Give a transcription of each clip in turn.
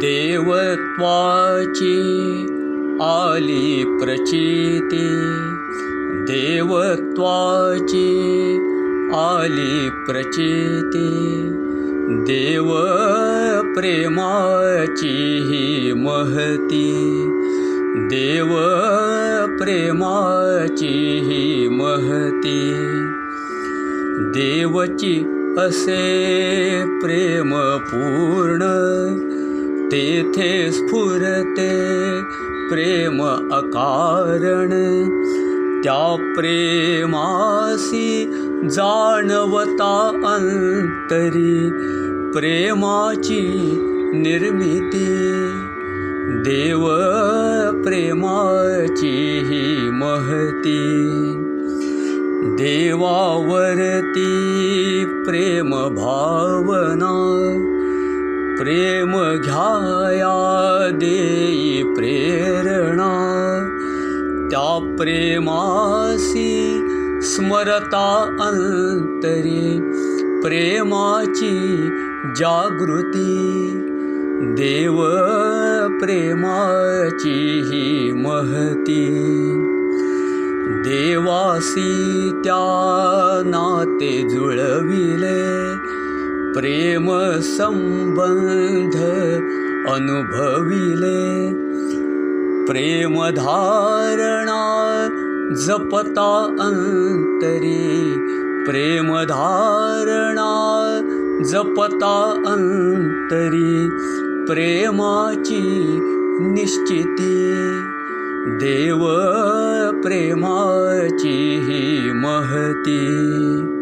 देवत्वाची आली प्रचिती देवत्वाची आली प्रचिती देव प्रेमाची ही महती देव प्रेमाची ही महती देवची असे प्रेम पूर्ण तेथे स्फुरते प्रेम अकारण। त्या प्रेमासी जाणवता अंतरी प्रेमाची निर्मिती। देव प्रेमाची ही महती। देवावरती प्रेम भावना प्रेम घ्याया देई प्रेरणा त्या प्रेमासी स्मरता अंतरी प्रेमाची जागृती देव प्रेमाची ही महती। देवासी त्या नाते जुळविले प्रेम संबंध अनुभविले। प्रेमधारणा जपता अंतरी प्रेमधारणा जपता अंतरी प्रेमाची निश्चिती। देव प्रेमाची ही महती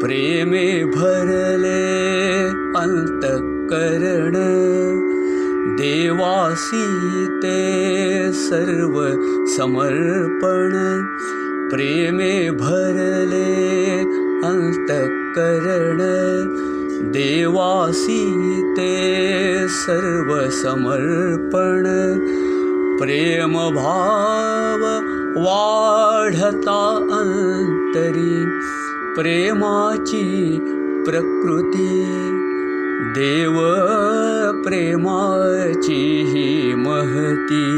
प्रेमे भरले अंतकरण देवासी ते सर्व समर्पण प्रेमे भरले अंतकरण देवासी ते सर्व समर्पण प्रेमभाव वाढता अंतरी प्रेमाची प्रकृती, देव प्रेमाची ही महती.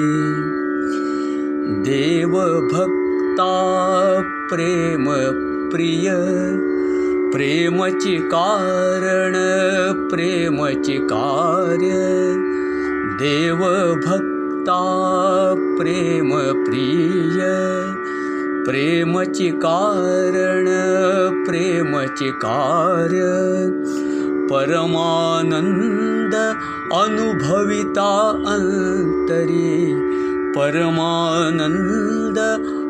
देवभक्ता प्रेम प्रिय, प्रेमची कारण प्रेमची कार्य. देवभक्ता प्रेम प्रिय प्रेमची कारण प्रेमची कार्य। परमानंद अनुभविता अंतरी परमानंद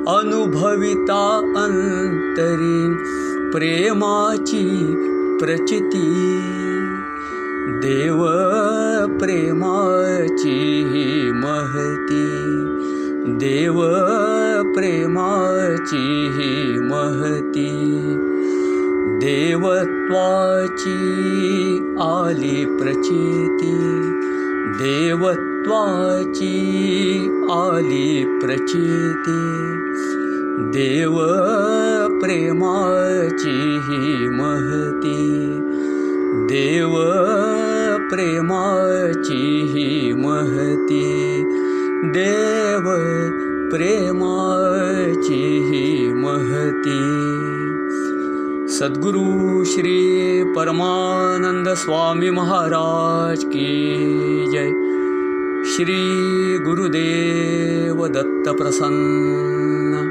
अनुभविता अंतरी प्रेमाची प्रचिती। देव प्रेमाची महती। देव प्रेमाची ही महती देवत्वाची आली प्रचिती देवत्वाची आली प्रचिती देव प्रेमाची ही महती देव प्रेमाची ही महती देव प्रेमाची श्री परमानंद स्वामी महाराज की जय। श्री गुरुदेव दत्त प्रसन्न